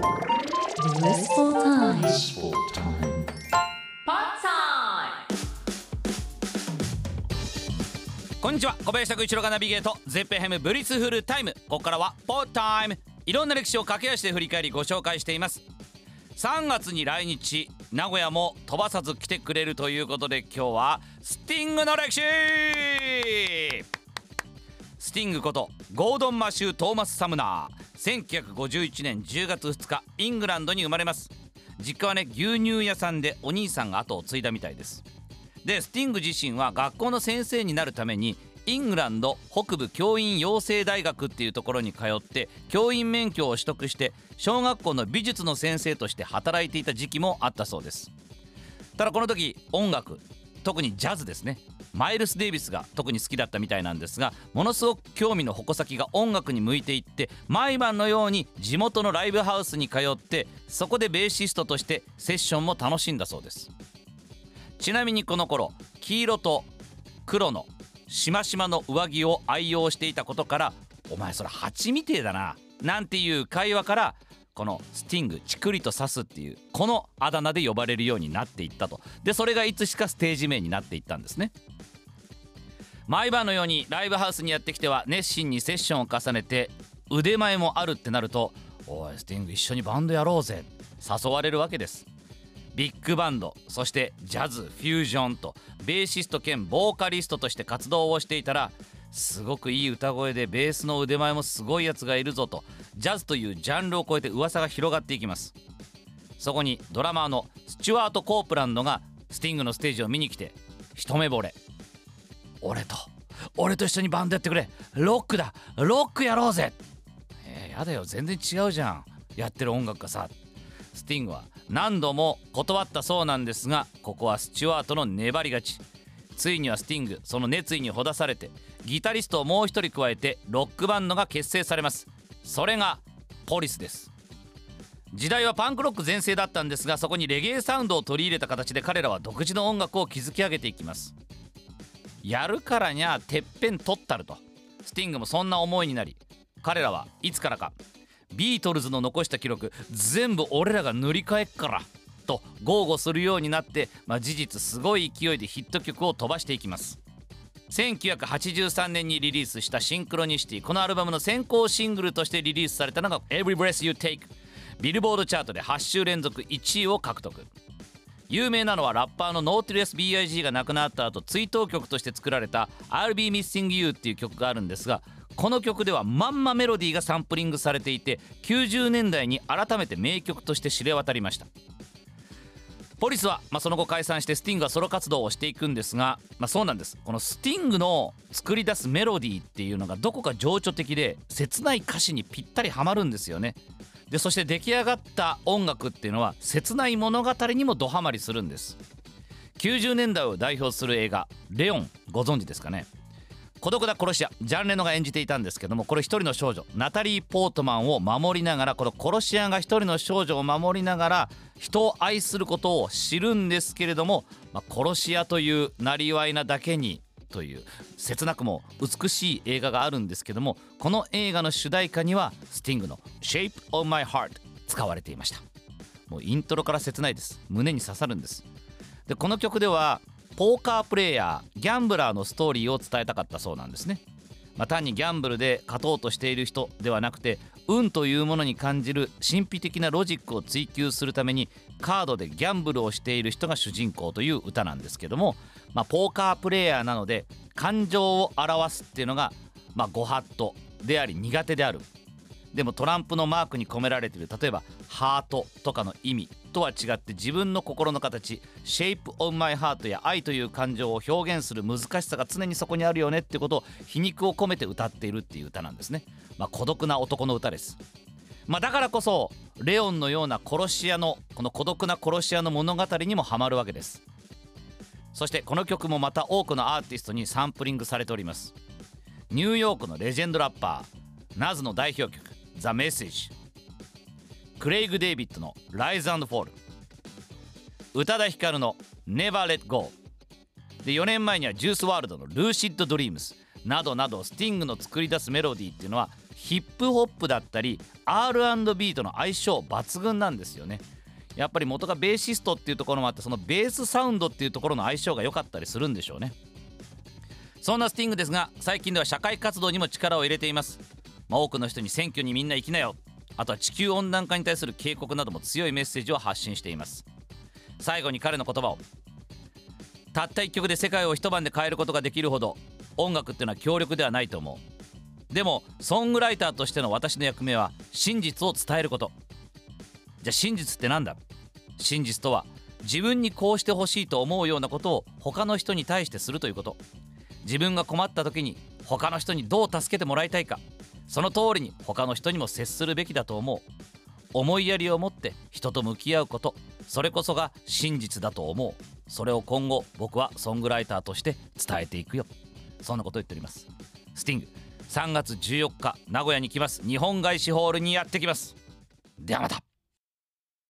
Blissful time. Blissful time. Pod time. こんにちは小林拓一郎がナビゲート ZIP-FM Blissful Time ここからは Pod Time いろんな歴史を駆け足で振り返りご紹介しています3月に来日名古屋も飛ばさず来てくれるということで今日はスティングの歴史スティングことゴードン・マシュー・トーマス・サムナー1951年10月2日イングランドに生まれます。実家はね牛乳屋さんでお兄さんが後を継いだみたいです。でスティング自身は学校の先生になるためにイングランド北部教員養成大学っていうところに通って教員免許を取得して小学校の美術の先生として働いていた時期もあったそうです。ただこの時音楽特にジャズですね。マイルス・デイビスが特に好きだったみたいなんですがものすごく興味の矛先が音楽に向いていって毎晩のように地元のライブハウスに通ってそこでベーシストとしてセッションも楽しんだそうです。ちなみにこの頃黄色と黒のしましまの上着を愛用していたことから「お前それ蜂みてえだな」なんていう会話からこのスティングチクリと刺すっていうこのあだ名で呼ばれるようになっていったと。でそれがいつしかステージ名になっていったんですね。毎晩のようにライブハウスにやってきては熱心にセッションを重ねて腕前もあるってなると「おいスティング一緒にバンドやろうぜ」誘われるわけです。ビッグバンドそしてジャズフュージョンとベーシスト兼ボーカリストとして活動をしていたらすごくいい歌声でベースの腕前もすごいやつがいるぞとジャズというジャンルを超えて噂が広がっていきます。そこにドラマーのスチュワート・コープランドがスティングのステージを見に来て一目惚れ。俺と俺と一緒にバンドやってくれ。ロックだ。ロックやろうぜ。えー、やだよ。全然違うじゃん。やってる音楽がさ。スティングは何度も断ったそうなんですがここはスチュワートの粘り勝ち。ついにはスティングその熱意にほだされてギタリストをもう一人加えてロックバンドが結成されます。それがポリスです。時代はパンクロック全盛だったんですがそこにレゲエサウンドを取り入れた形で彼らは独自の音楽を築き上げていきます。やるからにゃてっぺん取ったると。スティングもそんな思いになり彼らはいつからかビートルズの残した記録全部俺らが塗り替えっから。と豪語するようになって、まあ、事実すごい勢いでヒット曲を飛ばしていきます。1983年にリリースした「シンクロニシティ」このアルバムの先行シングルとしてリリースされたのが「Every Breath You Take」ビルボードチャートで8週連続1位を獲得。有名なのはラッパーのノーティレス BIG が亡くなった後追悼曲として作られた「I'll Be Missing You」っていう曲があるんですがこの曲ではまんまメロディーがサンプリングされていて90年代に改めて名曲として知れ渡りました。ポリスは、まあ、その後解散してスティングはソロ活動をしていくんですが、まあ、そうなんです。このスティングの作り出すメロディーっていうのがどこか情緒的で切ない歌詞にぴったりはまるんですよね。でそして出来上がった音楽っていうのは切ない物語にもドハマりするんです。90年代を代表する映画「レオン」ご存知ですかね？孤独な殺し屋ジャン・レノが演じていたんですけどもこれ一人の少女ナタリー・ポートマンを守りながらこの殺し屋が一人の少女を守りながら人を愛することを知るんですけれども、まあ、殺し屋というなりわいなだけにという切なくも美しい映画があるんですけどもこの映画の主題歌にはスティングの「Shape of My Heart」使われていました。もうイントロから切ないです。胸に刺さるんです。でこの曲ではポーカープレーヤーギャンブラーのストーリーを伝えたかったそうなんですね、まあ、単にギャンブルで勝とうとしている人ではなくて運というものに感じる神秘的なロジックを追求するためにカードでギャンブルをしている人が主人公という歌なんですけども、まあ、ポーカープレーヤーなので感情を表すっていうのが、まあ、ご法度であり苦手である。でもトランプのマークに込められている例えばハートとかの意味とは違って自分の心の形 Shape of my heart や愛という感情を表現する難しさが常にそこにあるよねってことを皮肉を込めて歌っているっていう歌なんですね、まあ、孤独な男の歌です。まあ、だからこそレオンのような殺し屋のこの孤独な殺し屋の物語にもハマるわけです。そしてこの曲もまた多くのアーティストにサンプリングされております。ニューヨークのレジェンドラッパーナズの代表曲「ザ・メッセージクレイグ・デイビッドの「Rise & Fall」宇多田ヒカルの「Never Let Go」で4年前にはジュースワールドの「Lucid Dreams」などなどスティングの作り出すメロディーっていうのはヒップホップだったり R&B との相性抜群なんですよね。やっぱり元がベーシストっていうところもあってそのベースサウンドっていうところの相性が良かったりするんでしょうね。そんなスティングですが最近では社会活動にも力を入れています、まあ、多くの人に選挙にみんな行きなよ。あとは地球温暖化に対する警告なども強いメッセージを発信しています。最後に彼の言葉をたった一曲で世界を一晩で変えることができるほど音楽っていうのは強力ではないと思う。でもソングライターとしての私の役目は真実を伝えること。じゃあ真実って何だ？真実とは自分にこうしてほしいと思うようなことを他の人に対してするということ。自分が困った時に他の人にどう助けてもらいたいか。その通りに他の人にも接するべきだと思う。思いやりを持って人と向き合うこと。それこそが真実だと思う。それを今後僕はソングライターとして伝えていくよ。そんなこと言っております。スティング3月14日名古屋に来ます。日本外資ホールにやってきます。ではまた。